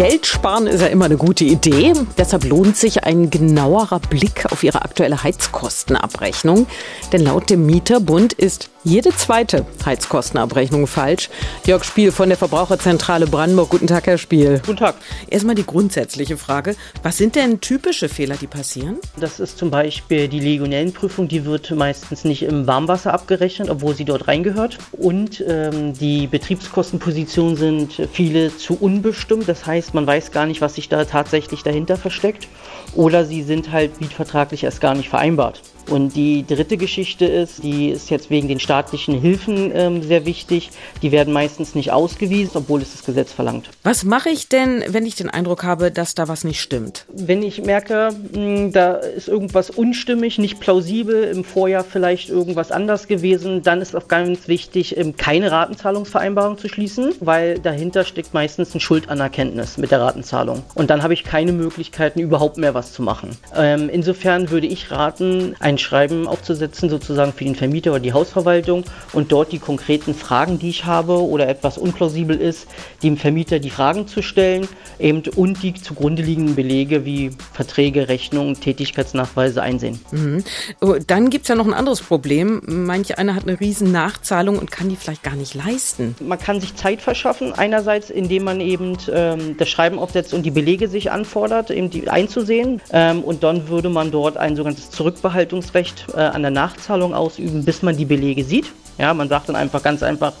Geld sparen ist ja immer eine gute Idee. Deshalb lohnt sich ein genauerer Blick auf Ihre aktuelle Heizkostenabrechnung. Denn laut dem Mieterbund ist jede zweite Heizkostenabrechnung falsch. Jörg Spiel von der Verbraucherzentrale Brandenburg. Guten Tag, Herr Spiel. Guten Tag. Erstmal die grundsätzliche Frage. Was sind denn typische Fehler, die passieren? Das ist zum Beispiel die Legionellenprüfung. Die wird meistens nicht im Warmwasser abgerechnet, obwohl sie dort reingehört. Und ähm, die Betriebskostenpositionen sind viele zu unbestimmt. Das heißt, man weiß gar nicht, was sich da tatsächlich dahinter versteckt. Oder sie sind halt mietvertraglich erst gar nicht vereinbart. Und die dritte Geschichte ist, die ist jetzt wegen den staatlichen Hilfen ähm, sehr wichtig. Die werden meistens nicht ausgewiesen, obwohl es das Gesetz verlangt. Was mache ich denn, wenn ich den Eindruck habe, dass da was nicht stimmt? Wenn ich merke, mh, hm, da ist irgendwas unstimmig, nicht plausibel, im Vorjahr vielleicht irgendwas anders gewesen, dann ist auch ganz wichtig, ähm, keine Ratenzahlungsvereinbarung zu schließen, weil dahinter steckt meistens ein Schuldanerkenntnis mit der Ratenzahlung. Und dann habe ich keine Möglichkeiten, überhaupt mehr was zu machen. Ähm, insofern würde ich raten, ein Schreiben aufzusetzen, sozusagen für den Vermieter oder die Hausverwaltung und dort die konkreten Fragen, die ich habe oder etwas unplausibel ist, dem Vermieter die Fragen zu stellen eben, und die zugrunde liegenden Belege wie Verträge, Rechnungen, Tätigkeitsnachweise einsehen. Mhm. Oh, dann gibt es ja noch ein anderes Problem. Manch einer hat eine riesen Nachzahlung und kann die vielleicht gar nicht leisten. Man kann sich Zeit verschaffen, einerseits indem man eben ähm, das Schreiben aufsetzt und die Belege sich anfordert, eben die einzusehen ähm, und dann würde man dort ein sogenanntes Zurückbehaltungs Verfügungsrecht äh, an der Nachzahlung ausüben, bis man die Belege sieht. Ja, man sagt dann einfach ganz einfach,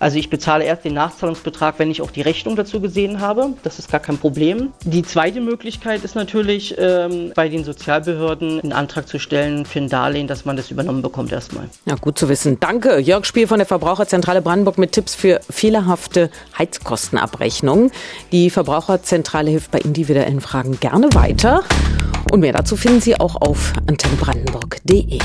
also ich bezahle erst den Nachzahlungsbetrag, wenn ich auch die Rechnung dazu gesehen habe. Das ist gar kein Problem. Die zweite Möglichkeit ist natürlich, ähm, bei den Sozialbehörden einen Antrag zu stellen für ein Darlehen, dass man das übernommen bekommt erstmal. Ja, gut zu wissen. Danke. Jörg Spiel von der Verbraucherzentrale Brandenburg mit Tipps für fehlerhafte Heizkostenabrechnung. Die Verbraucherzentrale hilft bei individuellen Fragen gerne weiter. Und mehr dazu finden Sie auch auf antennebrandenburg.de.